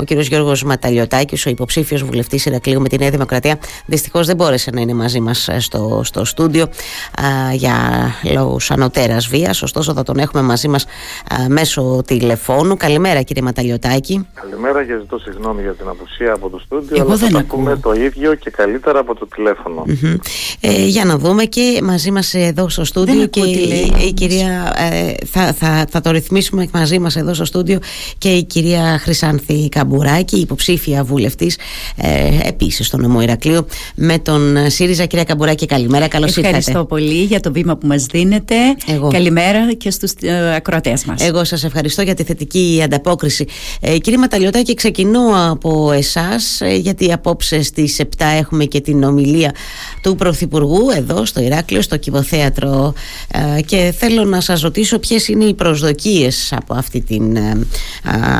ο κύριος Γιώργος Ματαλιωτάκης, ο υποψήφιος βουλευτής Ηρακλείου με τη Νέα Δημοκρατία, δυστυχώς δεν μπόρεσε να είναι μαζί μας ε, στο, στο στούντιο για λόγους ανωτέρας βίας, ωστόσο θα τον έχουμε μαζί μας μέσω τηλεφώνου. Καλημέρα κύριε Ματαλιωτάκη. Καλημέρα και ζητώ συγγνώμη για την απουσία από το στούντιο, Εγώ αλλά δεν θα ακούμε το ίδιο και καλύτερα από το τηλεφωνο Ε, για να δούμε και μαζί μας εδώ στο στούντιο και η, η, κυρία, ε, θα, θα, θα το ρυθμίσουμε μαζί μας εδώ στο στούντιο και η κυρία Χρυσάνθη Καμπουράκη, υποψήφια βουλευτής ε, επίσης στο νομό Ηρακλείου με τον ΣΥΡΙΖΑ. Κυρία Καμπουράκη, καλημέρα, καλώς ήρθατε. Ευχαριστώ πολύ για το βήμα που μας δίνετε. Εγώ. Καλημέρα και στους ε, ακροατές μας. Εγώ σας ευχαριστώ για τη θετική ανταπόκριση. Ε, κύριε Ματαλιωτάκη, ξεκινώ από εσάς, ε, γιατί απόψε στις 7 έχουμε και την ομιλία του Πρωθυπουργού εδώ στο Ηράκλειο, στο Κυβοθέατρο ε, και θέλω να σας ρωτήσω ποιες είναι οι προσδοκίες από αυτή την, ε,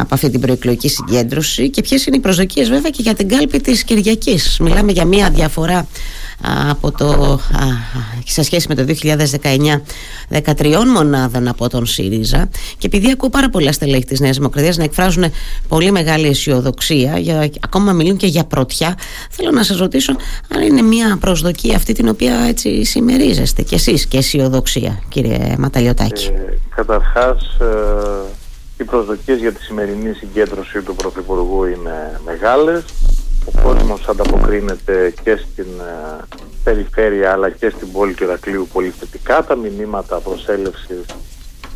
από αυτή την προεκλογική συγκέντρωση και ποιες είναι οι προσδοκίες βέβαια και για την κάλπη της Κυριακής. Μιλάμε για μια διαφορά από το, σε σχέση με το 2019 13 μονάδων από τον ΣΥΡΙΖΑ και επειδή ακούω πάρα πολλά στελέχη της Νέας Δημοκρατίας να εκφράζουν πολύ μεγάλη αισιοδοξία για, ακόμα μιλούν και για πρωτιά θέλω να σας ρωτήσω αν είναι μια προσδοκία αυτή την οποία έτσι συμμερίζεστε κι εσείς και αισιοδοξία κύριε Ματαλιωτάκη ε, Καταρχάς ε, οι προσδοκίες για τη σημερινή συγκέντρωση του Πρωθυπουργού είναι μεγάλες ο κόσμος ανταποκρίνεται και στην ε, περιφέρεια αλλά και στην πόλη του Ηρακλείου πολύ θετικά. Τα μηνύματα προσέλευσης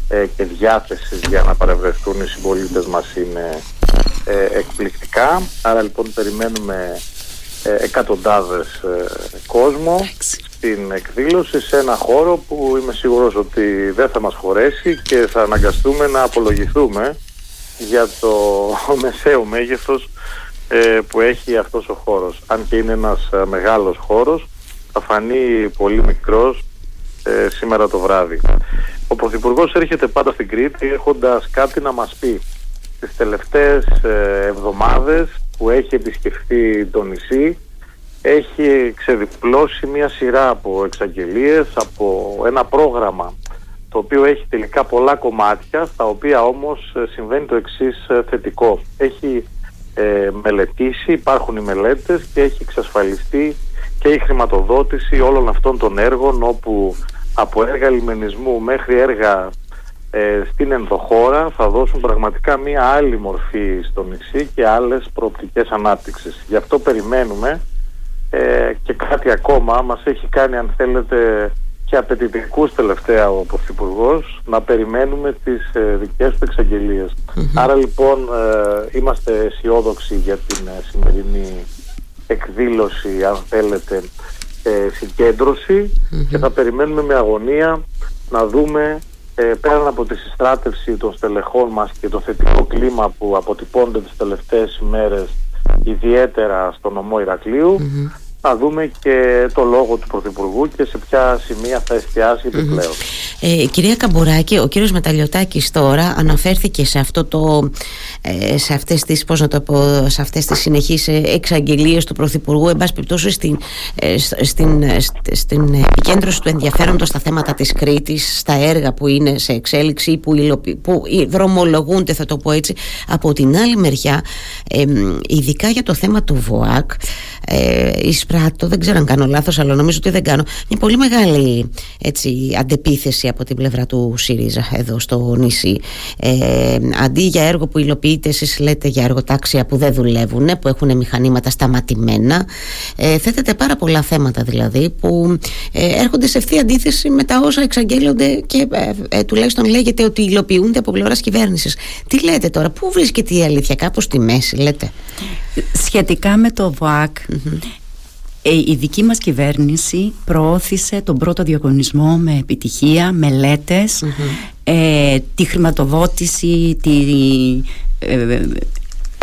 ε, και διάθεσης για να παρευρεθούν οι συμπολίτες μας είναι ε, εκπληκτικά. Άρα λοιπόν περιμένουμε ε, εκατοντάδες ε, κόσμο στην εκδήλωση σε ένα χώρο που είμαι σίγουρος ότι δεν θα μας χωρέσει και θα αναγκαστούμε να απολογηθούμε για το μεσαίο μέγεθος ε, που έχει αυτός ο χώρος. Αν και είναι ένας ε, μεγάλος χώρος, θα φανεί πολύ μικρός ε, σήμερα το βράδυ. Ο Πρωθυπουργός έρχεται πάντα στην Κρήτη έχοντας κάτι να μας πει. Τις τελευταίες εβδομάδες που έχει επισκεφθεί το νησί, έχει ξεδιπλώσει μια σειρά από εξαγγελίες, από ένα πρόγραμμα το οποίο έχει τελικά πολλά κομμάτια, στα οποία όμως συμβαίνει το εξής θετικό. Έχει ε, μελετήσει, υπάρχουν οι μελέτες και έχει εξασφαλιστεί και η χρηματοδότηση όλων αυτών των έργων όπου από έργα λιμενισμού μέχρι έργα ε, στην ενδοχώρα θα δώσουν πραγματικά μία άλλη μορφή στο νησί και άλλες προοπτικές ανάπτυξης. Γι' αυτό περιμένουμε ε, και κάτι ακόμα μας έχει κάνει αν θέλετε και απαιτητικούς τελευταία ο Πρωθυπουργός να περιμένουμε τις ε, δικές του εξαγγελιες Άρα λοιπόν ε, είμαστε αισιόδοξοι για την ε, σημερινή εκδήλωση, αν θέλετε, ε, συγκεντρωση και θα περιμένουμε με αγωνία να δούμε ε, πέραν από τη συστράτευση των στελεχών μας και το θετικό κλίμα που αποτυπώνται τις τελευταίες ημέρες ιδιαίτερα στο νομό να δούμε και το λόγο του Πρωθυπουργού και σε ποια σημεία θα εστιάσει επιπλέον. Ε, κυρία Καμπουράκη, ο κύριος Μεταλλιωτάκης τώρα αναφέρθηκε σε αυτό το ε, σε αυτές τις, πώς να το πω, σε αυτές τις συνεχείς ε, εξαγγελίες του Πρωθυπουργού. Εν πάση περιπτώσει στην, ε, στην, στην επικέντρωση του ενδιαφέροντος στα θέματα της Κρήτης στα έργα που είναι σε εξέλιξη ή που, υλοπι, που δρομολογούνται θα το πω έτσι από την άλλη μεριά ειδικά για το θέμα του ΒΟΑΚ ε, εισπράττω, δεν ξέρω αν κάνω λάθος αλλά νομίζω ότι δεν κάνω μια πολύ μεγάλη έτσι, αντεπίθεση από την πλευρά του ΣΥΡΙΖΑ εδώ στο νησί ε, αντί για έργο που υλοποιείται εσείς λέτε για εργοτάξια που δεν δουλεύουν που έχουν μηχανήματα σταματημένα ε, θέτεται πάρα πολλά θέματα δηλαδή που ε, έρχονται σε ευθεία αντίθεση με τα όσα εξαγγέλλονται και ε, ε, τουλάχιστον λέγεται ότι υλοποιούνται από πλευράς κυβέρνησης. Τι λέτε τώρα, πού βρίσκεται η αλήθεια, κάπου στη μέση λέτε. Σχετικά με το ΒΟΑΚ, ε, η δική μας κυβέρνηση προώθησε τον πρώτο διαγωνισμό με επιτυχία, ε, τη χρηματοδότηση τη, ε,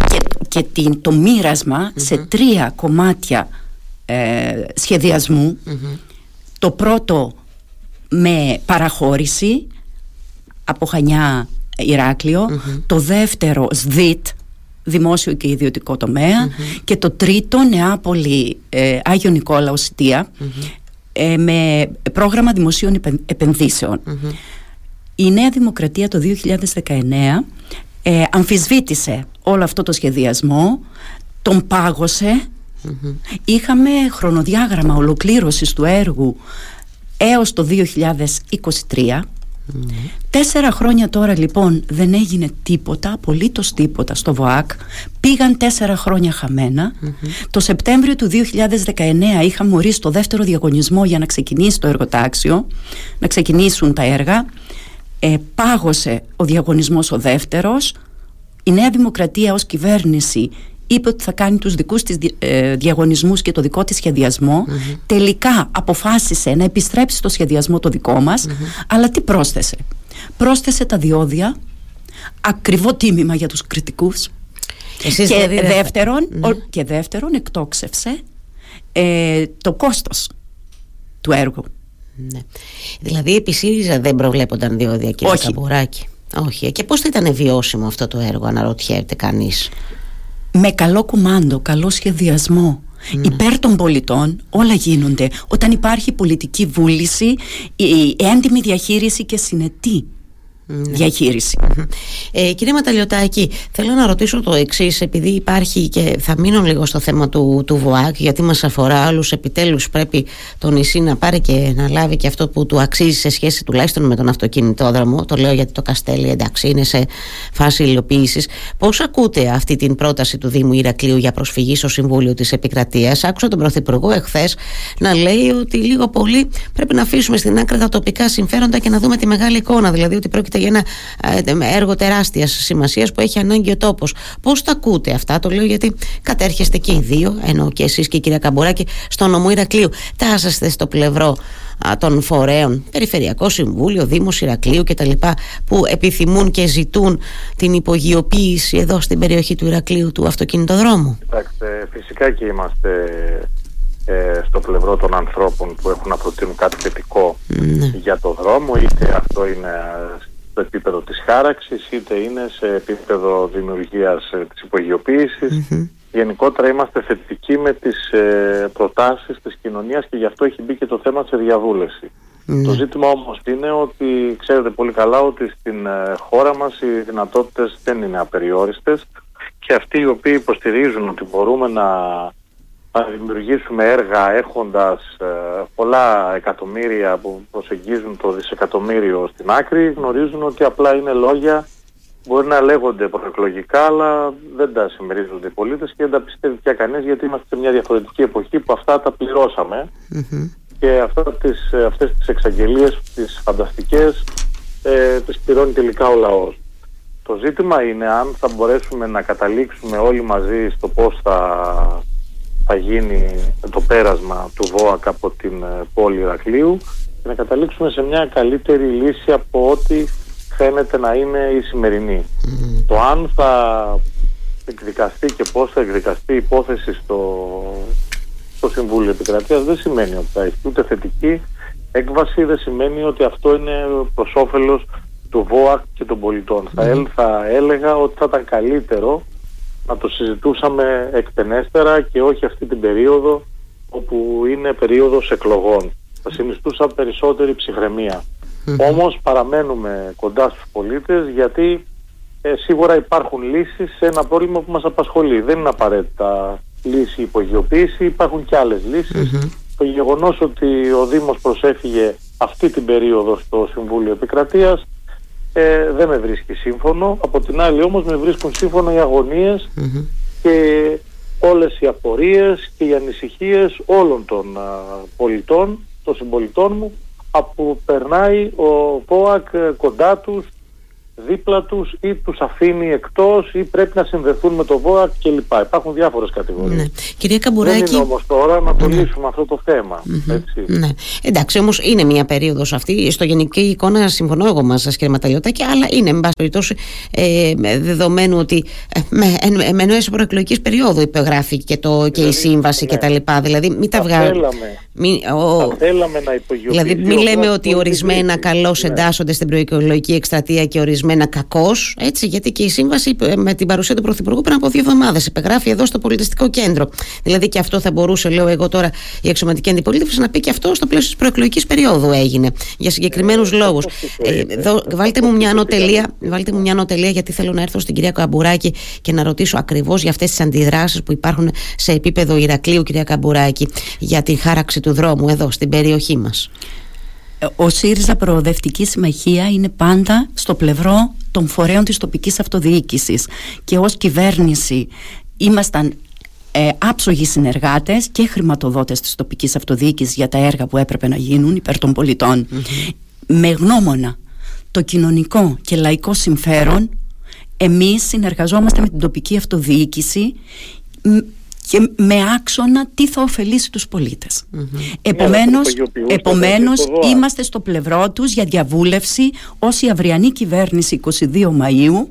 και, και την, το μοιρασμα σε τρία κομμάτια σχεδιασμού. Το πρώτο με παραχώρηση από Χανιά το δεύτερο ΣΔΙΤ δημόσιο και ιδιωτικό και το τρίτο Νεάπολη ε, Άγιο Νικόλαο ε, με πρόγραμμα δημοσίων Η Νέα Δημοκρατία το 2019 ε, αμφισβήτησε όλο αυτό το σχεδιασμό, τον παγωσε Είχαμε χρονοδιάγραμμα ολοκλήρωσης του έργου έως το 2023 Τέσσερα χρόνια τώρα λοιπόν δεν έγινε τίποτα, απολύτως τίποτα στο ΒΟΑΚ. Πήγαν τέσσερα χρόνια Το Σεπτέμβριο του 2019 είχαμε ορίσει το δεύτερο διαγωνισμό για να ξεκινήσει το εργοτάξιο, να ξεκινήσουν τα έργα. Ε, πάγωσε ο διαγωνισμός ο δεύτερος. Η Νέα Δημοκρατία ως κυβέρνηση είπε ότι θα κάνει τους δικούς της ε, διαγωνισμούς και το δικό της σχεδιασμο τελικά αποφάσισε να επιστρέψει στο σχεδιασμό το δικό μας. Αλλά τι πρόσθεσε; Πρόσθεσε τα διόδια ακριβό τίμημα για τους κριτικούς. Και, δηλαδή δεύτερον, και δεύτερον εκτόξευσε ε, το κόστος του έργου. Ναι. Δηλαδή επί ΣΥΡΙΖΑ δεν προβλέπονταν διόδια κύριε Όχι. Καμπουράκη. Όχι. Και πώς θα ήταν βιώσιμο αυτό το έργο αναρωτιέται κανείς; Με καλό κουμάντο, καλό σχεδιασμό ναι. υπέρ των πολιτών όλα γίνονται όταν υπάρχει πολιτική βούληση η έντιμη διαχείριση και συνετή ναι. Διαχείριση. Ε, κύριε Ματαλιωτάκη, θέλω να ρωτήσω το εξής, επειδή υπάρχει και θα μείνω λίγο στο θέμα του, του ΒΟΑΚ, γιατί μας αφορά άλλου. Επιτέλους, πρέπει το νησί να πάρει και να λάβει και αυτό που του αξίζει σε σχέση τουλάχιστον με τον αυτοκινητόδρομο. Το λέω γιατί το Καστέλι εντάξει είναι σε φάση υλοποίησης. Πώς ακούτε αυτή την πρόταση του Δήμου Ηρακλείου για προσφυγή στο Συμβούλιο της Επικρατείας; Άκουσα τον Πρωθυπουργό εχθές να λέει ότι λίγο πολύ πρέπει να αφήσουμε στην άκρη τα τοπικά συμφέροντα και να δούμε τη μεγάλη εικόνα. Δηλαδή ότι πρόκειται για ένα ε, έργο τεράστιας σημασίας που έχει ανάγκη ο τόπος. Πώς τα ακούτε αυτά, το λέω γιατί κατέρχεστε και οι δύο, ενώ και εσείς και η κυρία Καμπουράκη, στο νομό Ηρακλείου. Τάσαστε στο πλευρό των φορέων, Περιφερειακό Συμβούλιο, Δήμος Ηρακλείου κτλ. που επιθυμούν και ζητούν την υπογειοποίηση εδώ στην περιοχή του Ηρακλείου του αυτοκινητοδρόμου. Κοιτάξτε, φυσικά και είμαστε ε, στο πλευρό των ανθρώπων που έχουν να προτείνουν κάτι θετικό ναι. για το δρόμο, είτε αυτό είναι στο επίπεδο της χάραξης είτε είναι σε επίπεδο δημιουργίας ε, της υπογειοποίησης. Γενικότερα είμαστε θετικοί με τις ε, προτάσεις της κοινωνίας και γι' αυτό έχει μπει και το θέμα σε διαβούλευσης. Ναι. Το ζήτημα όμως είναι ότι ξέρετε πολύ καλά ότι στην ε, χώρα μας οι δυνατότητες δεν είναι απεριόριστες και αυτοί οι οποίοι υποστηρίζουν ότι μπορούμε να να δημιουργήσουμε έργα έχοντας ε, πολλά εκατομμύρια που προσεγγίζουν το δισεκατομμύριο στην άκρη. Γνωρίζουν ότι απλά είναι λόγια μπορεί να λέγονται προεκλογικά αλλά δεν τα συμμερίζονται οι πολίτες και δεν τα πιστεύει πια κανείς γιατί είμαστε σε μια διαφορετική εποχή που αυτά τα πληρωσαμε και αυτά τις, αυτές τις εξαγγελίες τις φανταστικές ε, τις πληρώνει τελικά ο λαός. Το ζήτημα είναι αν θα μπορέσουμε να καταλήξουμε όλοι μαζί στο πώς θα θα γίνει το πέρασμα του ΒΟΑΚ από την ε, πόλη Ηρακλείου και να καταλήξουμε σε μια καλύτερη λύση από ό,τι φαίνεται να είναι η σημερινή. Το αν θα εκδικαστεί και πώς θα εκδικαστεί η υπόθεση στο, στο Συμβούλιο Επικρατείας δεν σημαίνει ότι θα έχει ούτε θετική έκβαση, δεν σημαίνει ότι αυτό είναι προς όφελος του ΒΟΑΚ και των πολιτών. Θα, θα έλεγα ότι θα ήταν καλύτερο να το συζητούσαμε εκτενέστερα και όχι αυτή την περίοδο όπου είναι περίοδος εκλογών. Θα συνιστούσα περισσότερη ψυχραιμία. Όμως παραμένουμε κοντά στους πολίτες γιατί ε, σίγουρα υπάρχουν λύσεις σε ένα πρόβλημα που μας απασχολεί. Δεν είναι απαραίτητα λύση υπογειοποίηση, υπάρχουν και άλλες Το γεγονός ότι ο Δήμος προσέφυγε αυτή την περίοδο στο Συμβούλιο Επικρατείας ε, δεν με βρίσκει σύμφωνο. Από την άλλη όμως με βρίσκουν σύμφωνο οι αγωνιες και όλες οι απορίες και οι ανησυχίες όλων των πολιτών, των συμπολιτών μου, από περνάει ο ΠΟΑΚ κοντά τους δίπλα τους ή τους αφήνει εκτός ή πρέπει να συνδεθούν με το ΒΟΑΚ κλπ. Υπάρχουν διάφορες κατηγορίες. Ναι. Κυρία Καμπουράκη... Δεν είναι όμως τώρα να το ναι. λύσουμε αυτό το θεμα Έτσι. Ναι. Εντάξει όμως είναι μια περίοδος αυτή. Στο γενική εικόνα συμφωνώ εγώ μαζί σας κύριε Ματαλιώτα αλλά είναι με πάση περιπτώσει ε, δεδομένου ότι ε, με, εν, εν, προεκλογικής περίοδου υπεγράφει και, το, και η δηλαδή, σύμβαση ναι. κτλ. Δηλαδή μην τα βγάλουμε. Θα θέλαμε να υπογειοποιηθεί. Δηλαδή, μην λέμε ότι ορισμένα καλώς ναι. εντάσσονται στην προεκλογική εκστρατεία και ορισμένα κακώς. Έτσι, γιατί και η σύμβαση με την παρουσία του Πρωθυπουργού πριν από δύο εβδομάδες υπεγράφει εδώ στο πολιτιστικό κέντρο. Δηλαδή, και αυτό θα μπορούσε, λέω εγώ τώρα, η εξωματική αντιπολίτευση να πει και αυτό στο πλαίσιο της προεκλογικής περίοδου έγινε. Για συγκεκριμένους ε, λόγους. Ε, βάλτε, μου μια ανωτελεία, βάλτε μου μια ανωτελεία, γιατί θέλω να έρθω στην κυρία Καμπουράκη και να ρωτήσω ακριβώς για αυτές τις αντιδράσεις που υπάρχουν σε επίπεδο Ηρακλείου, κυρία Καμπουράκη, για τη χάραξη του δρόμου εδώ στην περιοχή μας. Ο ΣΥΡΙΖΑ Προοδευτική Συμμαχία είναι πάντα στο πλευρό των φορέων της τοπικής αυτοδιοίκησης. Και ως κυβέρνηση ήμασταν ε, άψογοι συνεργάτες και χρηματοδότες της τοπικής αυτοδιοίκησης για τα έργα που έπρεπε να γίνουν υπέρ των πολιτων Με γνώμονα το κοινωνικό και λαϊκό συμφέρον εμείς συνεργαζόμαστε με την τοπική αυτοδιοίκηση και με άξονα τι θα ωφελήσει τους πολιτες Επομένως, επομένως είμαστε στο πλευρό τους για διαβούλευση ως η αυριανή κυβέρνηση 22 Μαΐου.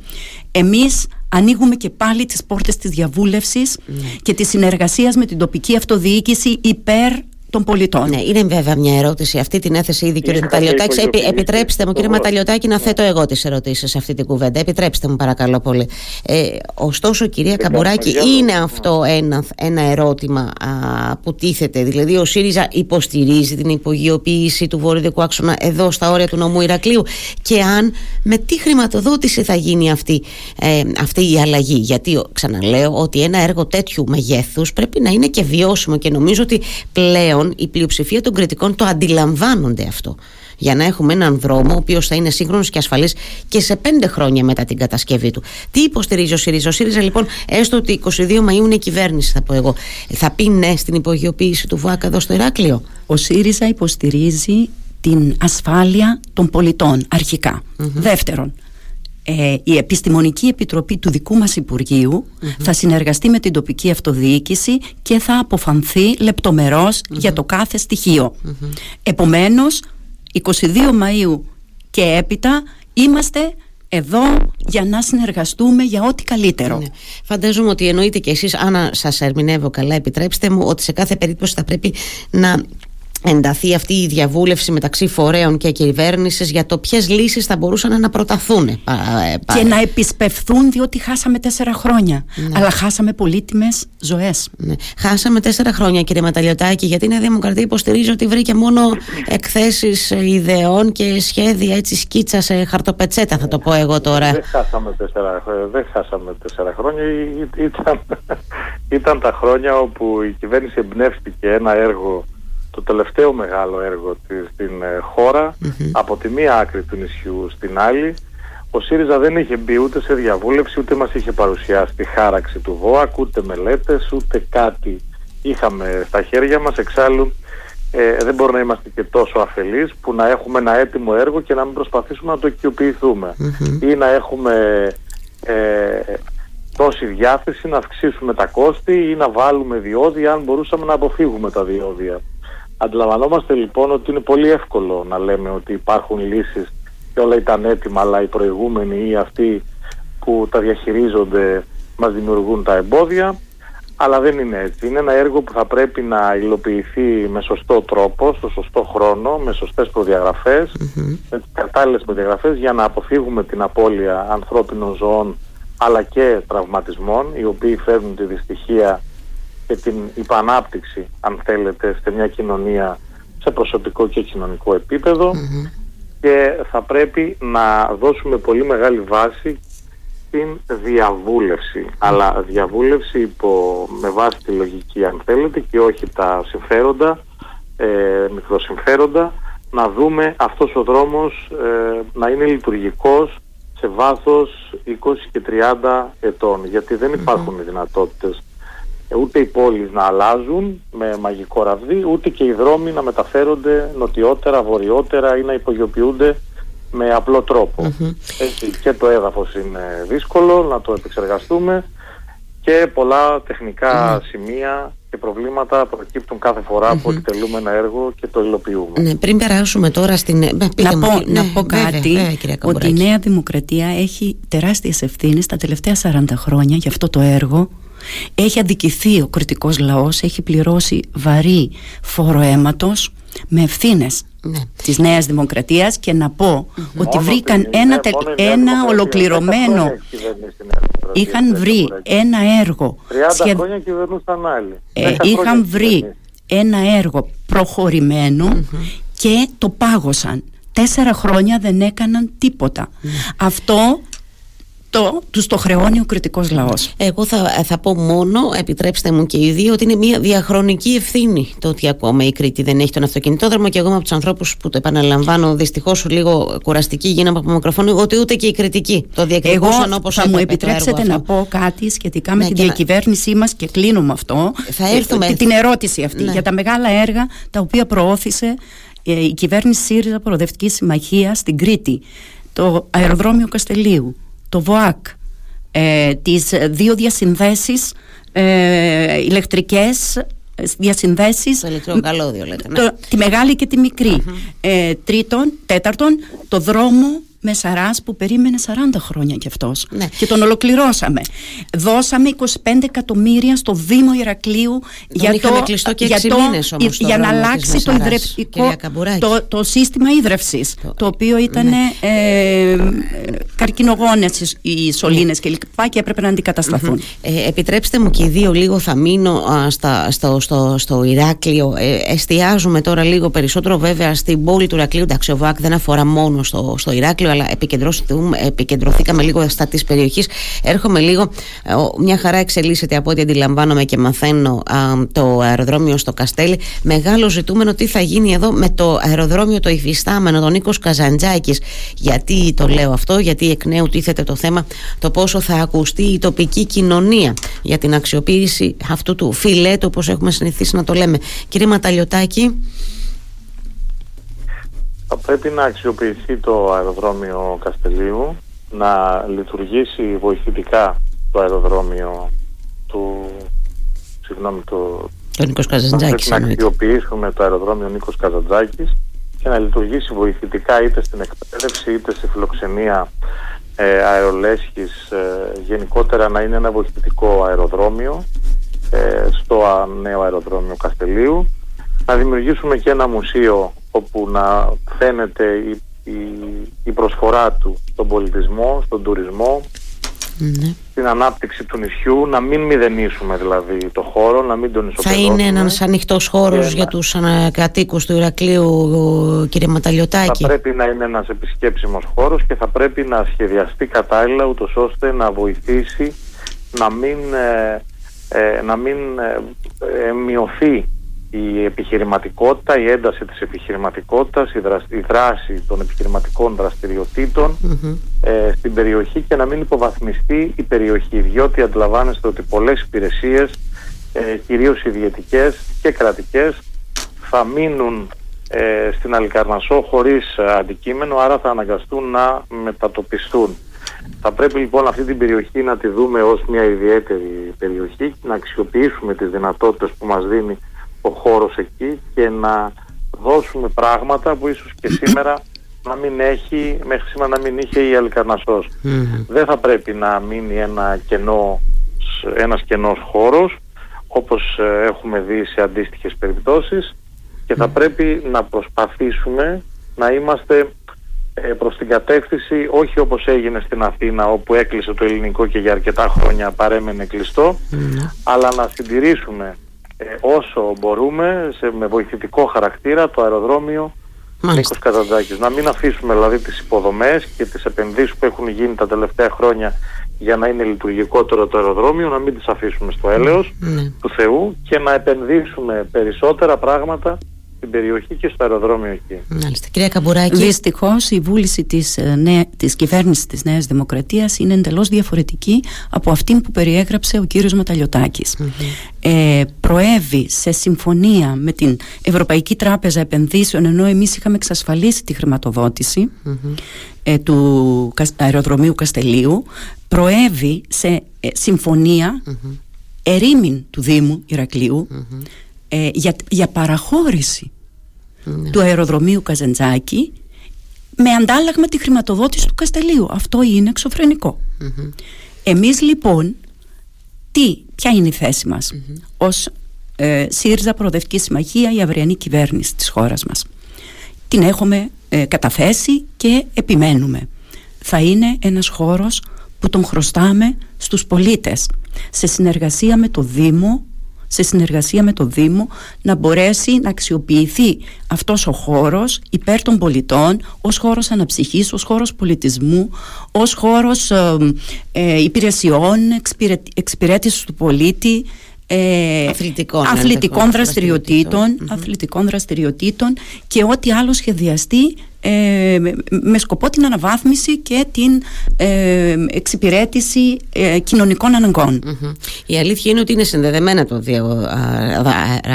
Εμείς ανοίγουμε και πάλι τις πόρτες της διαβούλευσης ναι. και της συνεργασίας με την τοπική αυτοδιοίκηση υπέρ των πολιτών. Ναι, είναι βέβαια μια ερώτηση. Αυτή την έθεσε ήδη κύριε Ματαλιωτάκη. Επι, επιτρέψτε μου, κύριε Ματαλιωτάκη, να θέτω εγώ τις ερωτήσεις σε αυτή την κουβέντα. Επιτρέψτε μου, παρακαλώ πολύ. Ε, ωστόσο, κυρία Καμπουράκη, είναι αυτό ένα, ένα ερώτημα α, που τίθεται. Δηλαδή, ο ΣΥΡΙΖΑ υποστηρίζει την υπογειοποίηση του βορειοδικού άξονα εδώ στα όρια του νομού Ηρακλείου και αν με τι χρηματοδότηση θα γίνει αυτή, ε, αυτή η αλλαγή; Γιατί ξαναλέω ότι ένα έργο τέτοιου μεγέθους πρέπει να είναι και βιώσιμο και νομίζω ότι πλέον η πλειοψηφία των κριτικών το αντιλαμβάνονται αυτό. Για να έχουμε έναν δρόμο ο οποίος θα είναι σύγχρονος και ασφαλής και σε πέντε χρόνια μετά την κατασκευή του. Τι υποστηρίζει ο ΣΥΡΙΖΑ; Ο ΣΥΡΙΖΑ λοιπόν, έστω ότι 22 Μαου είναι η κυβέρνηση, θα πω εγώ, θα πει ναι στην υπογειοποίηση του ΒΟΑΚ εδώ στο Ηράκλειο; Ο ΣΥΡΙΖΑ υποστηρίζει την ασφάλεια των πολιτών Δεύτερον, ε, η Επιστημονική Επιτροπή του δικού μας υπουργειου θα συνεργαστεί με την τοπική αυτοδιοίκηση και θα αποφανθεί για το κάθε στοιχείο. Επομένως, 22 Μαΐου και έπειτα είμαστε εδώ για να συνεργαστούμε για ό,τι καλύτερο. Ναι. Φαντάζομαι ότι εννοείτε και εσείς, αν σας ερμηνεύω καλά, επιτρέψτε μου, ότι σε κάθε περίπτωση θα πρέπει να ενταθεί αυτή η διαβούλευση μεταξύ φορέων και κυβέρνησης για το ποιες λύσεις θα μπορούσαν να προταθούν. Ε, και να επισπευθούν, διότι χάσαμε τέσσερα χρόνια. Ναι. Αλλά χάσαμε πολύτιμες ζωές. Ναι. Χάσαμε τέσσερα χρόνια, κύριε Ματαλιωτάκη, γιατί η Νέα Δημοκρατία υποστηρίζει ότι βρήκε μόνο εκθέσεις ιδεών και σχέδια έτσι σκίτσα σε χαρτοπετσέτα, θα το πω εγώ τώρα. Δεν χάσαμε τέσσερα, δεν χάσαμε τέσσερα χρόνια. Ήταν, ήταν τα χρόνια όπου η κυβέρνηση εμπνεύστηκε ένα έργο το τελευταίο μεγάλο έργο της στην ε, χωρα από τη μία άκρη του νησιού στην άλλη. Ο ΣΥΡΙΖΑ δεν είχε μπει ούτε σε διαβούλευση ούτε μας είχε παρουσιάσει τη χάραξη του ΒΟΑΚ ούτε μελέτες ούτε κάτι είχαμε στα χέρια μας. Εξάλλου ε, δεν μπορούμε να είμαστε και τόσο αφελείς που να έχουμε ένα έτοιμο έργο και να μην προσπαθήσουμε να το οικειοποιηθούμε. Ή να έχουμε ε, τόση διάθεση να αυξήσουμε τα κόστη ή να βάλουμε διόδια αν μπορούσαμε να αποφύγουμε τα διόδια. Αντιλαμβανόμαστε λοιπόν ότι είναι πολύ εύκολο να λέμε ότι υπάρχουν λύσεις και όλα ήταν έτοιμα αλλά οι προηγούμενοι ή αυτοί που τα διαχειρίζονται μας δημιουργούν τα εμπόδια αλλά δεν είναι έτσι. Είναι ένα έργο που θα πρέπει να υλοποιηθεί με σωστό τρόπο, στο σωστό χρόνο, με σωστές προδιαγραφές, mm-hmm. με κατάλληλες προδιαγραφές για να αποφύγουμε την απώλεια ανθρώπινων ζωών αλλά και τραυματισμών οι οποίοι φέρνουν τη δυστυχία και την υπανάπτυξη, αν θέλετε, σε μια κοινωνία σε προσωπικό και κοινωνικό και θα πρέπει να δώσουμε πολύ μεγάλη βάση στην διαβούλευση. Αλλά διαβούλευση υπό, με βάση τη λογική αν θέλετε και όχι τα συμφέροντα ε, μικροσυμφέροντα να δούμε αυτός ο δρόμος ε, να είναι λειτουργικός σε βάθος 20 και 30 ετών. Γιατί δεν υπάρχουν οι δυνατότητες ούτε οι πόλεις να αλλάζουν με μαγικό ραβδί, ούτε και οι δρόμοι να μεταφέρονται νοτιότερα, βορειότερα ή να υπογειοποιούνται με απλό Έτσι, και το έδαφος είναι δύσκολο να το επεξεργαστούμε. Και πολλά σημεία και προβλήματα προκύπτουν κάθε φορά που εκτελούμε ένα έργο και το υλοποιούμε. Ναι, πριν περάσουμε τώρα στην... να, πω, να πω κάτι, ότι η Νέα Δημοκρατία έχει τεράστιες ευθύνες τα τελευταία 40 χρόνια για αυτό το έργο έχει αδικηθεί ο κριτικός λαός έχει πληρώσει βαρύ φόρο αίματος με ευθύνες ναι. της Νέας Δημοκρατίας και να πω ότι βρήκαν ένα, ένα ολοκληρωμένο είχαν βρει ένα έργο 30 χρόνια κυβερνούσαν άλλοι. Ε, είχαν βρει ένα έργο και το πάγωσαν. Τέσσερα χρόνια δεν έκαναν τίποτα. Ναι. αυτό το, τους το χρεώνει ο κριτικός λαός. Εγώ θα, θα πω μόνο, επιτρέψτε μου και οι δύο, ότι είναι μια διαχρονική ευθύνη το ότι ακόμα η Κρήτη δεν έχει τον αυτοκινητόδρομο και εγώ είμαι από τους ανθρώπους που το επαναλαμβάνω δυστυχώς λίγο κουραστική γίναμε από μικροφόνο, ότι ούτε και η κριτική το διακριτούσαν όπως θα μου επιτρέψετε να πω κάτι σχετικά με ναι, τη διακυβέρνησή μας και κλείνω με αυτό. Θα έρθουμε. Ε, την ερώτηση αυτή ναι. για τα μεγάλα έργα τα οποία προώθησε ε, η κυβέρνηση ΣΥΡΙΖΑ Προοδευτικής Συμμαχίας στην Κρήτη. Το αεροδρόμιο Καστελίου το ΒΟΑΚ, ε, τις δύο διασυνδέσεις ε, ηλεκτρικές ε, διασυνδέσεις το καλώδιο λέτε, ναι. τη μεγάλη και τη μικρη ε, τρίτον, τέταρτον το δρόμο με Σαράς που περίμενε 40 χρόνια κι αυτός. Ναι. και τον ολοκληρώσαμε. Δώσαμε 25 εκατομμύρια στο Δήμο Ηρακλείου για το, κλειστό και για, το, όμως για να αλλάξει το, υδρευτικό, το, το σύστημα ίδρευσης το, το οποίο ήταν ναι. ε, καρκινογόνες οι σωλήνες και λοιπά και έπρεπε να αντικατασταθούν. Ε, επιτρέψτε μου και οι δύο λίγο θα μείνω α, στα, στο, στο, στο Ηράκλειο. Ε, εστιάζουμε τώρα λίγο περισσότερο βέβαια στην πόλη του Ηρακλείου. Εντάξει ο ΒΑΚ δεν αφορά μόνο στο, στο Ηράκλειο αλλά επικεντρωθήκαμε λίγο στα της περιοχής. Έρχομαι λίγο, ε, μια χαρά εξελίσσεται από ό,τι αντιλαμβάνομαι και μαθαίνω το αεροδρόμιο στο Καστέλι. Μεγάλο ζητούμενο τι θα γίνει εδώ με το αεροδρόμιο το υφιστάμενο, τον Νίκος Καζαντζάκης. Γιατί το λέω αυτό, γιατί εκ νέου τίθεται το θέμα το πόσο θα ακουστεί η τοπική κοινωνία για την αξιοποίηση αυτού του φιλέτου, όπως έχουμε συνηθίσει να το λέμε. Κύριε Ματαλιωτάκη θα πρέπει να αξιοποιηθεί το αεροδρόμιο Καστελίου, να λειτουργήσει βοηθητικά το αεροδρόμιο του... Συγγνώμη, το... Το Νίκος Καζαντζάκης. Να αξιοποιήσουμε το αεροδρόμιο Νίκος Καζαντζάκης και να λειτουργήσει βοηθητικά είτε στην εκπαίδευση είτε στη φιλοξενία ε, αερολέσχης ε, γενικότερα να είναι ένα βοηθητικό αεροδρόμιο ε, στο νέο αεροδρόμιο Καστελίου να δημιουργήσουμε και ένα μουσείο όπου να φαίνεται η, η, προσφορά του στον πολιτισμό, στον τουρισμό, ναι. στην ανάπτυξη του νησιού, να μην μηδενίσουμε δηλαδή το χώρο, να μην τον ισοπεδώσουμε. Θα είναι ένας ανοιχτός χώρος για τους κατοίκους του Ηρακλείου, κύριε Ματαλιωτάκη. Θα πρέπει να είναι ένας επισκέψιμος χώρος και θα πρέπει να σχεδιαστεί κατάλληλα ούτως ώστε να βοηθήσει να μην, ε, ε να μην ε, ε μειωθεί η επιχειρηματικότητα, η ένταση της επιχειρηματικότητας, η, δράση των επιχειρηματικών ε, στην περιοχή και να μην υποβαθμιστεί η περιοχή διότι αντιλαμβάνεστε ότι πολλές υπηρεσίες ε, κυρίως ιδιωτικές και κρατικές θα μείνουν ε, στην Αλικαρνασό χωρίς αντικείμενο άρα θα αναγκαστούν να μετατοπιστούν. Θα πρέπει λοιπόν αυτή την περιοχή να τη δούμε ως μια ιδιαίτερη περιοχή να αξιοποιήσουμε τις δυνατότητες που μας δίνει ο χώρος εκεί και να δώσουμε πράγματα που ίσως και σήμερα να μην έχει, μέχρι σήμερα να μην είχε η αλικαρνασος Δεν θα πρέπει να μείνει ένα κενό, ένας κενός χώρος όπως ε, έχουμε δει σε αντίστοιχες περιπτώσεις. Και θα πρέπει να προσπαθήσουμε να είμαστε ε, προς την κατεύθυνση όχι όπως έγινε στην Αθήνα όπου έκλεισε το ελληνικό και για αρκετά χρόνια παρέμενε αλλά να συντηρήσουμε ε, όσο μπορούμε σε, με βοηθητικό χαρακτήρα το αεροδρόμιο Νίκος Καζαντζάκης. Να μην αφήσουμε δηλαδή τις υποδομές και τις επενδύσεις που έχουν γίνει τα τελευταία χρόνια για να είναι λειτουργικότερο το αεροδρόμιο, να μην τις αφήσουμε στο έλεος ναι. του Θεού και να επενδύσουμε περισσότερα πράγματα στην περιοχή και στο αεροδρόμιο εκεί. Μάλιστα. Κυρία Καμπουράκη. Δυστυχώς η βούληση της ε, της κυβέρνησης της Νέας Δημοκρατίας είναι εντελώς διαφορετική από αυτή που περιέγραψε ο κύριος Ματαλιωτάκης. Ε, προέβη σε συμφωνία με την Ευρωπαϊκή Τράπεζα Επενδύσεων, ενώ εμείς είχαμε εξασφαλίσει τη χρηματοδότηση ε, του αεροδρομίου Καστελίου, προέβη σε ε, συμφωνία ερήμην του Δήμου Ηρακλείου ε, για, για παραχώρηση ναι. του αεροδρομίου Καζαντζάκη με αντάλλαγμα τη χρηματοδότηση του Καστελίου. Αυτό είναι εξωφρενικό. Εμείς λοιπόν τι, ποια είναι η θέση μας; Mm-hmm. ως ε, ΣΥΡΙΖΑ Προοδευτική Συμμαχία η αυριανή κυβέρνηση της χώρας μας. Την έχουμε ε, καταθέσει και επιμένουμε. Θα είναι ένας χώρος που τον χρωστάμε στους πολίτες σε συνεργασία με το Δήμο σε συνεργασία με το Δήμο να μπορέσει να αξιοποιηθεί αυτός ο χώρος υπέρ των πολιτών ως χώρος αναψυχής, ως χώρος πολιτισμού, ως χώρος ε, ε, υπηρεσιών, εξυπηρέτησης του πολίτη, ε, αθλητικών, αθλητικών δραστηριοτήτων, αθλητικών δραστηριοτήτων και ό,τι άλλο σχεδιαστεί ε, με σκοπό την αναβάθμιση και την ε, εξυπηρέτηση ε, κοινωνικών Η αλήθεια είναι ότι είναι συνδεδεμένα το δύο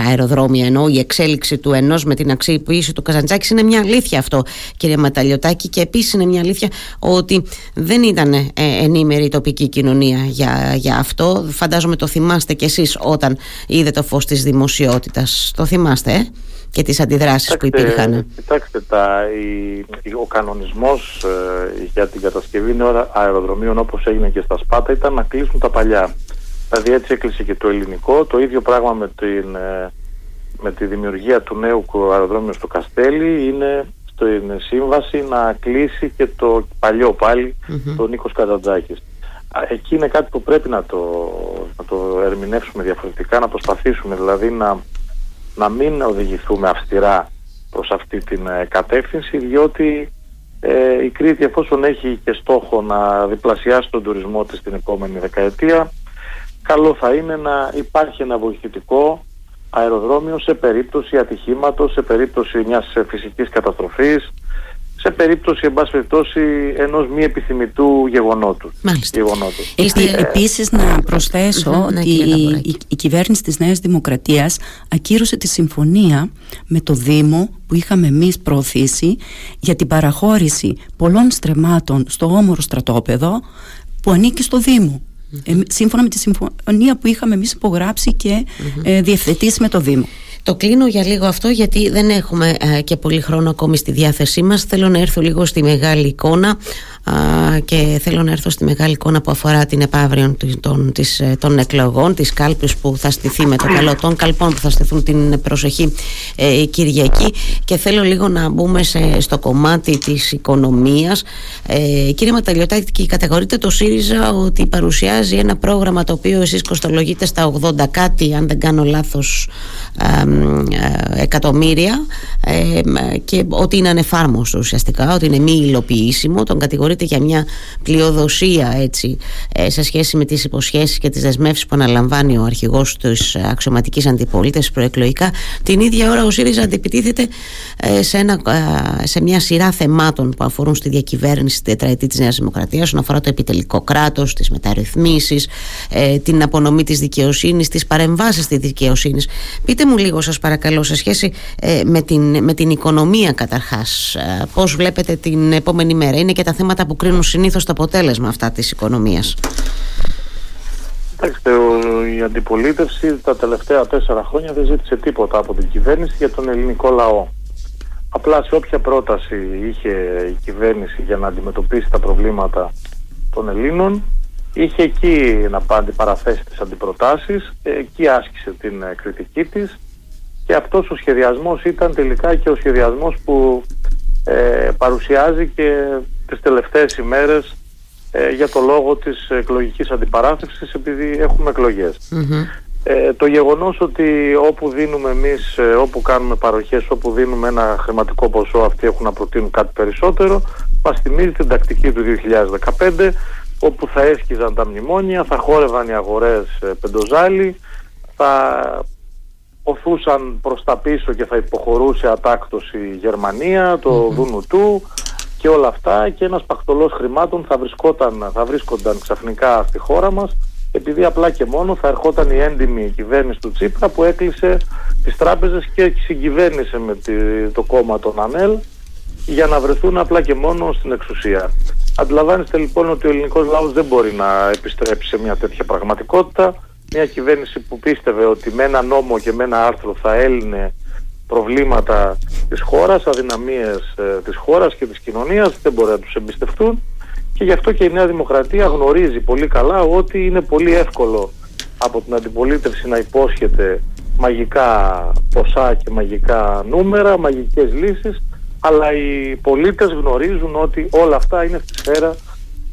αεροδρόμια ενώ η εξέλιξη του ενός με την αξιοποίηση του Καζαντζάκης είναι μια αλήθεια αυτό κύριε Ματαλιωτάκη και επίσης είναι μια αλήθεια ότι δεν ήταν ε, ενήμερη η τοπική κοινωνία για, για αυτό. Φαντάζομαι το θυμάστε κι εσείς όταν είδε το φως της δημοσιότητας. Το θυμάστε ε; Και τις αντιδράσεις που υπήρχαν. Κοιτάξτε, τα, η, ο κανονισμός ε, για την κατασκευή νέων αεροδρομίων όπως έγινε και στα Σπάτα ήταν να κλείσουν τα παλιά. Δηλαδή έτσι έκλεισε και το ελληνικό, το ίδιο πράγμα με, την, ε, με τη δημιουργία του νέου αεροδρόμιου στο Καστέλι είναι στην σύμβαση να κλείσει και το παλιό πάλι, mm-hmm. το Νίκος Κατατζάκης. Εκεί είναι κάτι που πρέπει να το, να το ερμηνεύσουμε διαφορετικά, να προσπαθήσουμε δηλαδή να να μην οδηγηθούμε αυστηρά προς αυτή την ε, κατεύθυνση διότι ε, η Κρήτη εφόσον έχει και στόχο να διπλασιάσει τον τουρισμό της την επόμενη δεκαετία καλό θα είναι να υπάρχει ένα βοηθητικό αεροδρόμιο σε περίπτωση ατυχήματος, σε περίπτωση μιας φυσικής καταστροφής σε περίπτωση, εν πάση περιπτώσει, ενός μη επιθυμητού γεγονότου. Μάλιστα. Γεγονότου. Ε, Επίσης, να προσθέσω ότι η, η, κυβέρνηση της Νέας Δημοκρατίας ακύρωσε τη συμφωνία με το Δήμο που είχαμε εμείς προωθήσει για την παραχώρηση πολλών στρεμάτων στο όμορο στρατόπεδο που ανήκει στο Δήμο. Ε, σύμφωνα με τη συμφωνία που είχαμε εμείς υπογράψει και ε, διευθετήσει με το Δήμο. Το κλείνω για λίγο αυτό γιατί δεν έχουμε ε, και πολύ χρόνο ακόμη στη διάθεσή μας. Θέλω να έρθω λίγο στη μεγάλη εικόνα και θέλω να έρθω στη μεγάλη εικόνα που αφορά την επαύριο των, της, ε, των εκλογών, της κάλπης που θα στηθεί με το καλό των καλπών που θα στηθούν την προσεχή ε, Κυριακή και θέλω λίγο να μπούμε σε, στο κομμάτι της οικονομίας. Ε, κύριε Ματαλιωτάκη, κατηγορείτε το ΣΥΡΙΖΑ ότι παρουσιάζει ένα πρόγραμμα το οποίο εσείς κοστολογείτε στα 80 κάτι, αν δεν κάνω λάθος, ε, εκατομμύρια ε, και ότι είναι ανεφάρμοστο ουσιαστικά, ότι είναι μη υλοποιήσιμο. Τον κατηγορείται για μια πλειοδοσία έτσι, ε, σε σχέση με τις υποσχέσεις και τις δεσμεύσεις που αναλαμβάνει ο αρχηγός της αξιωματικής αντιπολίτευσης προεκλογικά. Την ίδια ώρα ο ΣΥΡΙΖΑ αντιπιτίθεται σε, ένα, σε μια σειρά θεμάτων που αφορούν στη διακυβέρνηση στην τετραετή της Νέας Δημοκρατίας όσον αφορά το επιτελικό κράτος, τις μεταρρυθμίσεις, την απονομή της δικαιοσύνης, τις παρεμβάσεις στη δικαιοσύνης. Πείτε μου λίγο σας παρακαλώ σε σχέση ε, με, την, με την οικονομία καταρχάς ε, πώς βλέπετε την επόμενη μέρα; Είναι και τα θέματα που κρίνουν συνήθως το αποτέλεσμα αυτά της οικονομίας Κοιτάξτε, η αντιπολίτευση τα τελευταία τέσσερα χρόνια δεν ζήτησε τίποτα από την κυβέρνηση για τον ελληνικό λαό. Απλά σε όποια πρόταση είχε η κυβέρνηση για να αντιμετωπίσει τα προβλήματα των Ελλήνων, είχε εκεί να πάρει παραθέσεις τις αντιπροτάσεις, εκεί άσκησε την ε, κριτική της και αυτός ο σχεδιασμός ήταν τελικά και ο σχεδιασμός που ε, παρουσιάζει και τις τελευταίες ημέρες ε, για το λόγο της εκλογικής αντιπαράθεσης επειδή έχουμε Ε, το γεγονός ότι όπου δίνουμε εμείς, ε, όπου κάνουμε παροχές, όπου δίνουμε ένα χρηματικό ποσό αυτοί έχουν να προτείνουν κάτι περισσότερο μας θυμίζει την τακτική του 2015 όπου θα έσκυζαν τα μνημόνια, θα χόρευαν οι αγορές ε, πεντοζάλι, θα οθούσαν προς τα πίσω και θα υποχωρούσε ατάκτος η Γερμανία, το mm και όλα αυτά και ένας πακτολός χρημάτων θα, βρισκόταν, θα βρίσκονταν ξαφνικά στη χώρα μας επειδή απλά και μόνο θα ερχόταν η έντιμη κυβέρνηση του Τσίπρα που έκλεισε τις τράπεζες και συγκυβέρνησε με το κόμμα των ΑΝΕΛ για να βρεθούν απλά και μόνο στην εξουσία. Αντιλαμβάνεστε λοιπόν ότι ο ελληνικός λαός δεν μπορεί να επιστρέψει σε μια τέτοια πραγματικότητα μια κυβέρνηση που πίστευε ότι με ένα νόμο και με ένα άρθρο θα έλυνε προβλήματα της χώρας, αδυναμίες ε, της χώρας και της κοινωνίας, δεν μπορεί να τους εμπιστευτούν. Και γι' αυτό και η Νέα Δημοκρατία γνωρίζει πολύ καλά ότι είναι πολύ εύκολο από την αντιπολίτευση να υπόσχεται μαγικά ποσά και μαγικά νούμερα, μαγικές λύσεις, αλλά οι πολίτες γνωρίζουν ότι όλα αυτά είναι στη σφαίρα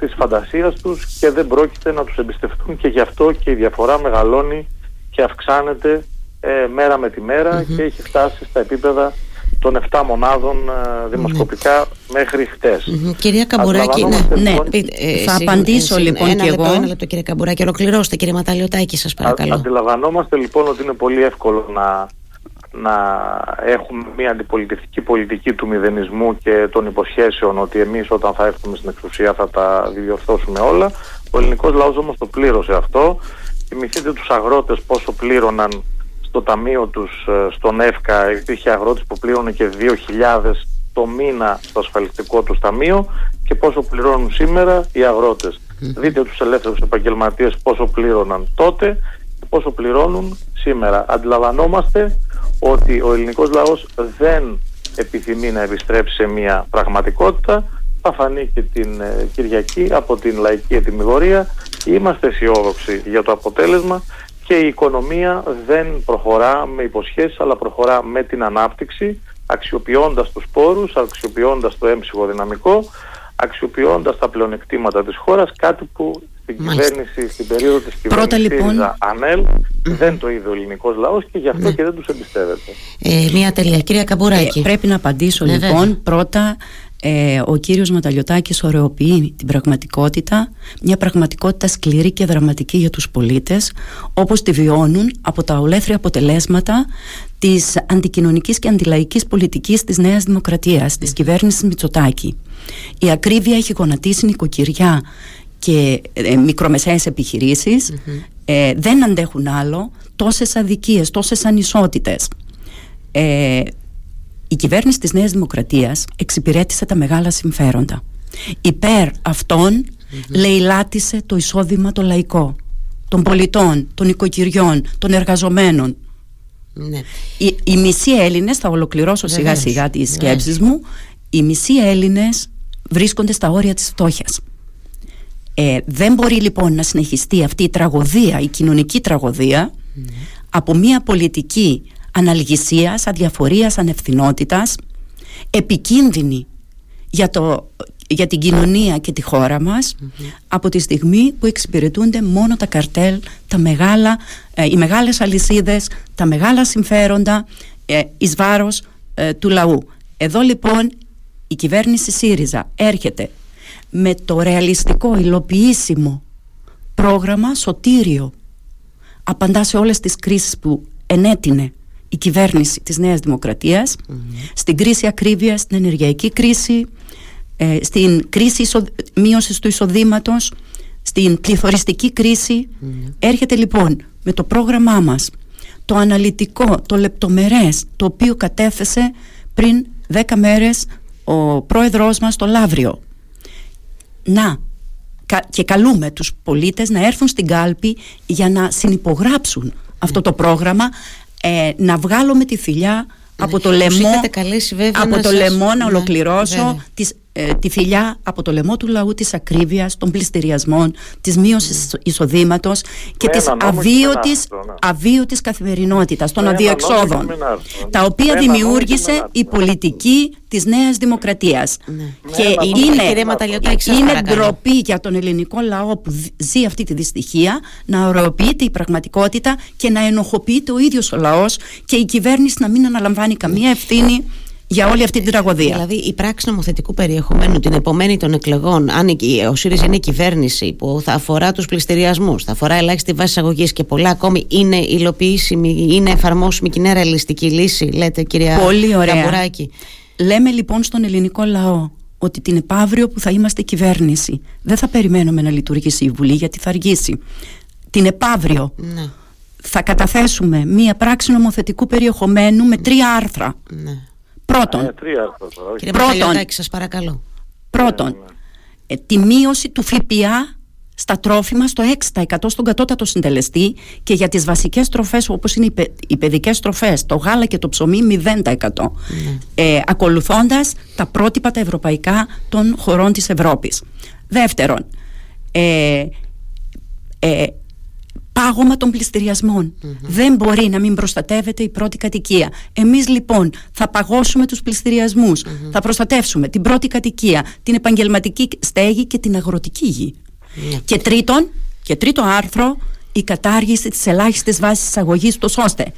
της φαντασίας τους και δεν πρόκειται να τους εμπιστευτούν και γι' αυτό και η διαφορά μεγαλώνει και αυξάνεται ε, μέρα με τη μερα και έχει φτάσει στα επίπεδα των 7 μονάδων ε, δημοσκοπικά μέχρι χτες. Κυρία Καμπουράκη, ναι, ναι, λοιπόν, ε, θα απαντήσω λοιπόν ένα και λεπτό, εγώ. Ένα λεπτό κύριε Καμπουράκη, ολοκληρώστε κύριε Ματαλιωτάκη σας παρακαλώ. Α, αντιλαμβανόμαστε λοιπόν ότι είναι πολύ εύκολο να, να έχουμε μια αντιπολιτευτική πολιτική του μηδενισμού και των υποσχέσεων ότι εμείς όταν θα έρθουμε στην εξουσία θα τα διορθώσουμε όλα. Ο ελληνικός λαός όμως το πλήρωσε αυτό. Θυμηθείτε τους αγρότες πόσο πλήρωναν στο ταμείο τους ε, στον ΕΦΚΑ υπήρχε αγρότης που πλήρωνε και 2.000 το μήνα στο ασφαλιστικό του ταμείο και πόσο πληρώνουν σήμερα οι αγρότες. Δείτε τους ελεύθερους επαγγελματίες πόσο πλήρωναν τότε και πόσο πληρώνουν σήμερα. Αντιλαμβανόμαστε ότι ο ελληνικός λαός δεν επιθυμεί να επιστρέψει σε μια πραγματικότητα. Θα φανεί και την ε, Κυριακή από την λαϊκή ετοιμιγορία. Είμαστε αισιόδοξοι για το αποτέλεσμα και η οικονομία δεν προχωρά με υποσχέσεις αλλά προχωρά με την ανάπτυξη αξιοποιώντας τους πόρους, αξιοποιώντας το έμψυχο δυναμικό αξιοποιώντας τα πλεονεκτήματα της χώρας κάτι που στην Μάλιστα. κυβέρνηση, στην περίοδο της Πρώτα, κυβέρνησης λοιπόν, ΣΥΡΙΖΑ ΑΝΕΛ δεν το είδε ο ελληνικός λαός και γι' αυτό Ναι. και δεν τους εμπιστεύεται. Ε, μία τελεία. Κυρία Καμπουράκη. Ε, πρέπει να απαντήσω Ναι, λοιπόν. βέβαια. Πρώτα, ε, ο κύριος Ματαλιωτάκης ωρεοποιεί την πραγματικότητα, μια πραγματικότητα σκληρή και δραματική για τους πολίτες, όπως τη βιώνουν από τα ολέθρια αποτελέσματα της αντικοινωνικής και αντιλαϊκής πολιτικής της Νέας Δημοκρατίας, της κυβέρνησης Μητσοτάκη. Η ακρίβεια έχει γονατίσει νοικοκυριά και ε, μικρομεσαίες επιχειρήσεις, ε, δεν αντέχουν άλλο τόσες αδικίες, τόσες ανισότητες. Ε, η κυβέρνηση της Νέας Δημοκρατίας εξυπηρέτησε τα μεγάλα συμφέροντα. Υπέρ αυτών λαιλάτισε το εισόδημα το λαϊκό των πολιτών, των οικοκυριών, των εργαζομένων. Ναι. Οι, οι μισοί Έλληνες, θα ολοκληρώσω σιγά Βεβαίως, σιγά τις ναι. σκέψεις μου, οι μισοί Έλληνες βρίσκονται στα όρια της φτώχειας. Ε, δεν μπορεί λοιπόν να συνεχιστεί αυτή η τραγωδία, η κοινωνική τραγωδία από μια πολιτική αναλγησίας, αδιαφορίας, ανευθυνότητας επικίνδυνη για, το, για την κοινωνία και τη χώρα μας από τη στιγμή που εξυπηρετούνται μόνο τα καρτέλ, τα μεγάλα, ε, οι μεγάλες αλυσίδες, τα μεγάλα συμφέροντα ε, εις βάρος ε, του λαού. Εδώ λοιπόν η κυβέρνηση ΣΥΡΙΖΑ έρχεται με το ρεαλιστικό, υλοποιήσιμο πρόγραμμα σωτήριο. Απαντά σε όλες τις κρίσεις που ενέτεινε η κυβέρνηση της Νέας Δημοκρατίας στην κρίση ακρίβειας, στην ενεργειακή κρίση ε, στην κρίση εισο... μείωσης του εισοδήματος στην πληθωριστική κρίση. Έρχεται λοιπόν με το πρόγραμμά μας το αναλυτικό, το λεπτομερές το οποίο κατέθεσε πριν 10 μέρες ο πρόεδρός μας το Λαύριο να κα- και καλούμε τους πολίτες να έρθουν στην κάλπη για να συνυπογράψουν αυτό το πρόγραμμα ε, να βγάλουμε τη θηλιά από το Τους λαιμό είχατε καλέσει βέβαια από να το σας- λαιμό να Ναι, ολοκληρώσω βέβαια. τις, ε, τη θηλιά από το λαιμό του λαού της ακρίβειας, των πληστηριασμών της μείωσης εισοδήματος και Με της ένα νόμος και με αβίωτης, ένα άρθρο, ναι. αβίωτης καθημερινότητας των Με ένα αδιεξόδων νόμος και με ένα άρθρο. τα οποία Με ένα νόμος και με δημιούργησε ένα άρθρο. η πολιτική της Νέας Δημοκρατίας και ένα νόμο και είναι, Κύριε Ματαλιωτάκη, σας είναι παρακαλώ. ντροπή για τον ελληνικό λαό που δι- ζει αυτή τη δυστυχία να ωρεοποιείται η πραγματικότητα και να ενοχοποιείται ο ίδιος ο λαός και η κυβέρνηση να μην αναλαμβάνει καμία ευθύνη για όλη αυτή την τραγωδία. Δηλαδή, η πράξη νομοθετικού περιεχομένου την επομένη των εκλογών, αν η- ο ΣΥΡΙΖΑ είναι η κυβέρνηση που θα αφορά τους πληστηριασμούς, θα αφορά ελάχιστη βάση αγωγή και πολλά ακόμη, είναι υλοποιήσιμη, είναι εφαρμόσιμη και είναι ρεαλιστική λύση, λέτε κυρία Πολύ ωραία. Καμπουράκη. Λέμε λοιπόν στον ελληνικό λαό ότι την επαύριο που θα είμαστε κυβέρνηση δεν θα περιμένουμε να λειτουργήσει η Βουλή γιατί θα αργήσει. Την επαύριο Ναι, θα καταθέσουμε μία πράξη νομοθετικού περιεχομένου με τρία άρθρα. ναι. Πρώτον, Ε, τρία άρθρα τώρα, όχι. Κύριε Πρώτον. Ματαλιωτάκη, σας παρακαλώ. πρώτον ε, τη μείωση του ΦΠΑ στα τρόφιμα στο 6% στον κατώτατο συντελεστή και για τις βασικές τροφές όπως είναι οι, παι, οι παιδικές τροφές, το γάλα και το ψωμί 0%. Ε, ακολουθώντας τα πρότυπα τα ευρωπαϊκά των χωρών της Ευρώπης. Δεύτερον, ε, ε, πάγωμα των πληστηριασμων Δεν μπορεί να μην προστατεύεται η πρώτη κατοικία. Εμείς λοιπόν θα παγώσουμε τους πληστηριασμους Θα προστατεύσουμε την πρώτη κατοικία, την επαγγελματική στέγη και την αγροτική γη. Ναι. Και τρίτον, και τρίτο άρθρο, η κατάργηση της ελάχιστης βάσης εισαγωγής, ώστε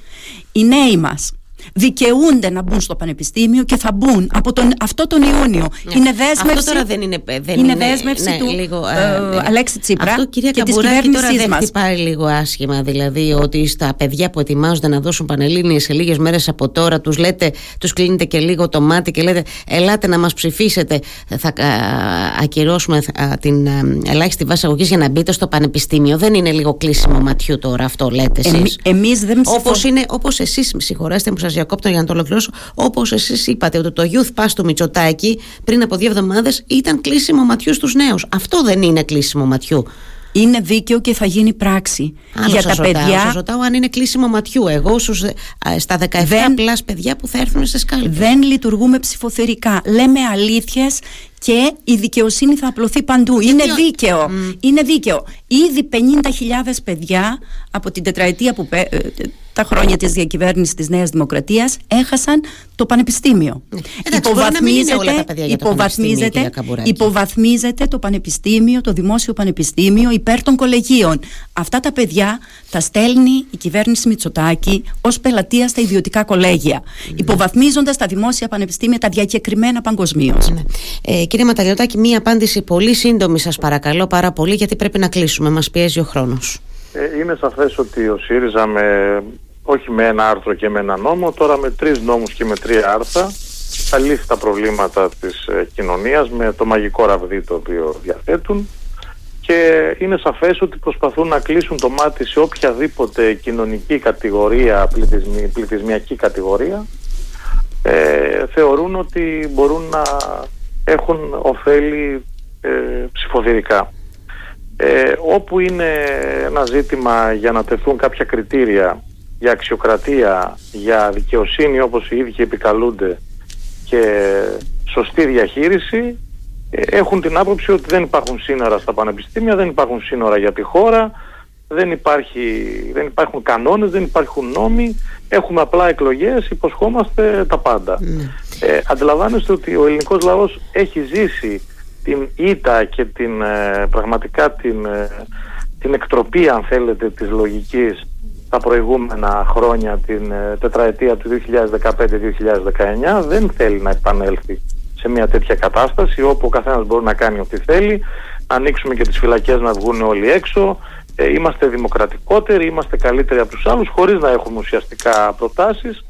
οι νέοι μας δικαιούνται να μπουν στο πανεπιστήμιο και θα μπουν από τον, αυτό τον Ιούνιο. Ναι. Είναι δέσμευση. Αυτό τώρα δεν είναι. Δεν είναι, δέσμευση ναι, του λίγο, ε, ναι. Αλέξη Τσίπρα αυτό, κυρία και της κυβέρνησής μας. Δεν χτυπάει λίγο άσχημα, δηλαδή ότι στα παιδιά που ετοιμάζονται να δώσουν πανελλήνιες σε λίγες μέρες από τώρα, τους λέτε, τους κλείνετε και λίγο το μάτι και λέτε, ελάτε να μας ψηφίσετε. Θα ακυρώσουμε την ελάχιστη βάση αγωγής για να μπείτε στο πανεπιστήμιο. Δεν είναι λίγο κλείσιμο ματιού τώρα αυτό, λέτε εσείς. Εμείς δεν Όπως εσείς, με συγχωρέστε που σας διακόπτω για να το ολοκληρώσω. Όπως εσείς είπατε, ότι το Youth Pass του Μητσοτάκη πριν από δύο εβδομάδες ήταν κλείσιμο ματιού στους νέους. Αυτό δεν είναι κλείσιμο ματιού. Είναι δίκαιο και θα γίνει πράξη. Άλλο για τα ρωτάω, παιδιά. Σας ρωτάω αν είναι κλείσιμο ματιού. Εγώ στους, στα 17 δεν, παιδιά που θα έρθουν σε σκάλπες. Δεν λειτουργούμε ψηφοθερικά. Λέμε αλήθειες και η δικαιοσύνη θα απλωθεί παντού. Είναι δίκαιο. Είναι δίκαιο. Ήδη 50.000 παιδιά από την τετραετία που, ε, τα χρόνια της διακυβέρνησης της Νέας Δημοκρατίας έχασαν το πανεπιστήμιο. Ναι. Εντάξει, υποβαθμίζεται, όλα τα παιδιά για το υποβαθμίζεται, υποβαθμίζεται το πανεπιστήμιο, το δημόσιο πανεπιστήμιο υπέρ των κολεγίων. Αυτά τα παιδιά τα στέλνει η κυβέρνηση Μητσοτάκη ως πελατεία στα ιδιωτικά κολέγια, ναι. υποβαθμίζοντας τα δημόσια πανεπιστήμια τα διακεκριμένα παγκοσμίως. Ναι. Ε, κύριε Ματαλιωτάκη, μία απάντηση πολύ σύντομη σας παρακαλώ πάρα πολύ γιατί πρέπει να κλείσουμε, μας πιέζει ο χρόνος. Ε, είναι σαφές ότι ο ΣΥΡΙΖΑ με όχι με ένα άρθρο και με ένα νόμο, τώρα με τρεις νόμους και με τρία άρθρα θα λύσει τα προβλήματα της ε, κοινωνίας με το μαγικό ραβδί το οποίο διαθέτουν και είναι σαφές ότι προσπαθούν να κλείσουν το μάτι σε οποιαδήποτε κοινωνική κατηγορία, πληθυσμιακή κατηγορία ε, θεωρούν ότι μπορούν να έχουν ωφέλη ε, ψηφοδηρικά. Ε, όπου είναι ένα ζήτημα για να τεθούν κάποια κριτήρια για αξιοκρατία, για δικαιοσύνη όπως οι ίδιοι επικαλούνται και σωστή διαχείριση ε, έχουν την άποψη ότι δεν υπάρχουν σύνορα στα πανεπιστήμια, δεν υπάρχουν σύνορα για τη χώρα, δεν, υπάρχει, δεν υπάρχουν κανόνες, δεν υπάρχουν νόμοι, έχουμε απλά εκλογές, υποσχόμαστε τα πάντα. Ναι. Ε, αντιλαμβάνεστε ότι ο ελληνικός λαός έχει ζήσει την ήττα και την, ε, πραγματικά την, ε, την εκτροπή αν θέλετε της λογικής τα προηγούμενα χρόνια, την ε, τετραετία του 2015-2019, δεν θέλει να επανέλθει σε μια τέτοια κατάσταση όπου ο καθένας μπορεί να κάνει ό,τι θέλει, να ανοίξουμε και τις φυλακές να βγουν όλοι έξω, ε, είμαστε δημοκρατικότεροι, είμαστε καλύτεροι από τους άλλους χωρίς να έχουμε ουσιαστικά προτάσεις.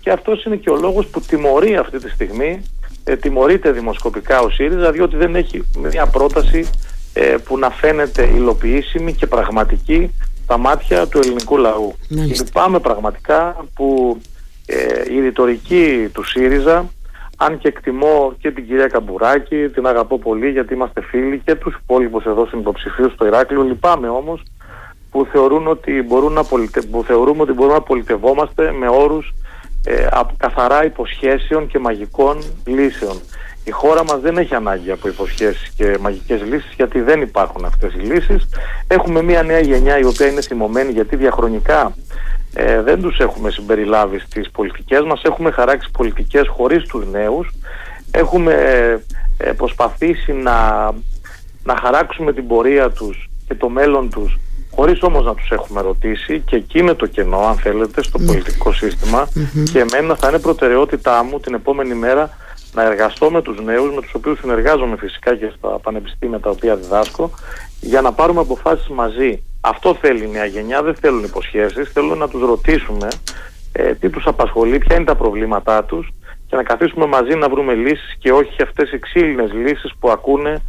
Και αυτός είναι και ο λόγος που τιμωρεί αυτή τη στιγμή, ε, τιμωρείται δημοσκοπικά ο ΣΥΡΙΖΑ διότι δεν έχει μια πρόταση ε, που να φαίνεται υλοποιήσιμη και πραγματική στα μάτια του ελληνικού λαού. Λυπάμαι πραγματικά που ε, η ρητορική του ΣΥΡΙΖΑ, αν και εκτιμώ και την κυρία Καμπουράκη, την αγαπώ πολύ γιατί είμαστε φίλοι και τους υπόλοιπους εδώ συνυποψηφίους στο Ηράκλειο, λυπάμαι όμως που, θεωρούν ότι μπορούν να πολιτε... που θεωρούμε ότι μπορούμε να πολιτευόμαστε με όρους ε, καθαρά υποσχέσεων και μαγικών λύσεων. Η χώρα μας δεν έχει ανάγκη από υποσχέσεις και μαγικές λύσεις γιατί δεν υπάρχουν αυτές οι λύσεις. Έχουμε μια νέα γενιά η οποία είναι θυμωμένη γιατί διαχρονικά ε, δεν τους έχουμε συμπεριλάβει στις πολιτικές μας. Έχουμε χαράξει πολιτικές χωρίς τους νέους. Έχουμε ε, προσπαθήσει να, να χαράξουμε την πορεία τους και το μέλλον τους χωρίς όμως να τους έχουμε ρωτήσει και εκεί είναι το κενό αν θέλετε στο ναι. πολιτικό και εμένα θα είναι προτεραιότητά μου την επόμενη μέρα να εργαστώ με τους νέους, με τους οποίους συνεργάζομαι φυσικά και στα πανεπιστήμια τα οποία διδάσκω, για να πάρουμε αποφάσεις μαζί. Αυτό θέλει η νέα γενιά, δεν θέλουν υποσχέσεις, θέλουν να τους ρωτήσουμε ε, τι τους απασχολεί, ποια είναι τα προβλήματά τους και να καθίσουμε μαζί να βρούμε λύσεις και όχι αυτές οι ξύλινες λύσεις που ακούνε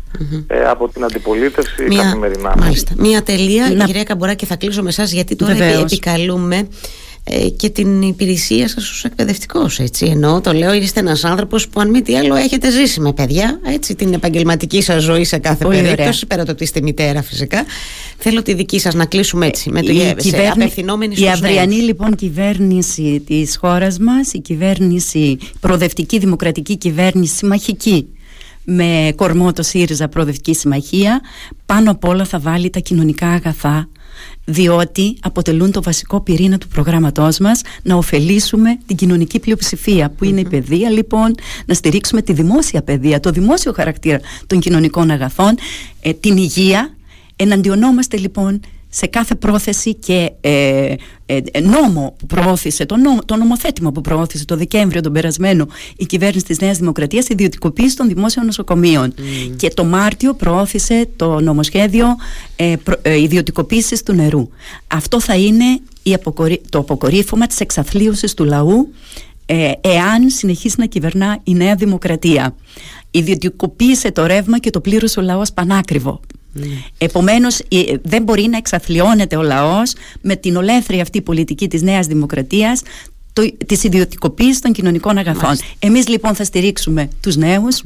ε, από την αντιπολίτευση Μια, καθημερινά. Μάλιστα. Μία τελεία, να... κυρία Καμποράκη, θα κλείσω με εσάς γιατί τώρα Βεβαίως. επικαλούμε ε, και την υπηρεσία σας ως εκπαιδευτικός έτσι. Ενώ το λέω είστε ένας άνθρωπος που αν μη τι άλλο έχετε ζήσει με παιδιά έτσι την επαγγελματική σας ζωή σε κάθε Πολύ περίπτωση πέρα το ότι είστε μητέρα φυσικά. Θέλω τη δική σας να κλείσουμε έτσι με το η, απευθυνόμενη η αυριανή λοιπόν κυβέρνηση της χώρας μας η κυβέρνηση προοδευτική δημοκρατική κυβέρνηση συμμαχική με κορμό το ΣΥΡΙΖΑ Προοδευτική Συμμαχία πάνω απ' όλα θα βάλει τα κοινωνικά αγαθά διότι αποτελούν το βασικό πυρήνα του προγράμματός μας να ωφελήσουμε την κοινωνική πλειοψηφία που είναι η παιδεία λοιπόν, να στηρίξουμε τη δημόσια παιδεία, το δημόσιο χαρακτήρα των κοινωνικών αγαθών, ε, την υγεία. Εναντιονόμαστε λοιπόν σε κάθε πρόθεση και ε, ε, νόμο που προώθησε, το, νόμο, το νομοθέτημα που προώθησε το Δεκέμβριο τον περασμένο η κυβέρνηση της Νέας Δημοκρατίας ιδιωτικοποίηση των δημόσιων νοσοκομείων και το Μάρτιο προώθησε το νομοσχέδιο ε, προ, ε, ιδιωτικοποίησης του νερού. Αυτό θα είναι η αποκορύ, το αποκορύφωμα της εξαθλίωσης του λαού ε, εάν συνεχίσει να κυβερνά η Νέα Δημοκρατία. Ιδιωτικοποίησε το ρεύμα και το πλήρωσε ο λαός πανάκριβο. Mm. Επομένως ε, δεν μπορεί να εξαθλιώνεται ο λαός με την ολέθρια αυτή πολιτική της Νέας Δημοκρατίας το, της ιδιωτικοποίησης των κοινωνικών αγαθών. Μάλιστα. Εμείς λοιπόν θα στηρίξουμε τους νεους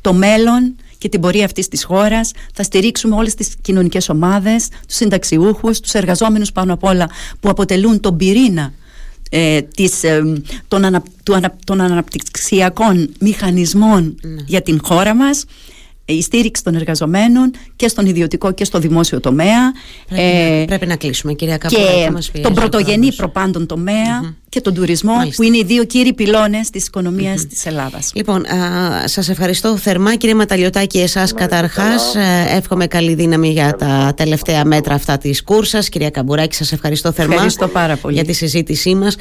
το μέλλον και την πορεία αυτής της χώρας θα στηρίξουμε όλες τις κοινωνικές ομάδες, τους συνταξιούχους, τους εργαζόμενους πάνω απ' όλα που αποτελούν τον πυρήνα ε, της, ε, των, ανα, των αναπτυξιακών μηχανισμών ναι. για την χώρα μας η στήριξη των εργαζομένων και στον ιδιωτικό και στο δημόσιο τομέα. Πρέπει, ε, να, πρέπει να κλείσουμε, κυρία Καπούλα. Και τον πρωτογενή προπάντων και τον τουρισμό, που είναι οι δύο κύριοι πυλώνες της οικονομίας mm-hmm. της Ελλάδας. Λοιπόν, σας ευχαριστώ θερμά, κύριε Ματαλιωτάκη, εσάς καταρχάς. Ε, εύχομαι καλή δύναμη για τα τελευταία μέτρα αυτά της κούρσας. Κυρία Καμπουράκη, σας ευχαριστώ θερμά ευχαριστώ πάρα πολύ. για τη συζήτησή μας.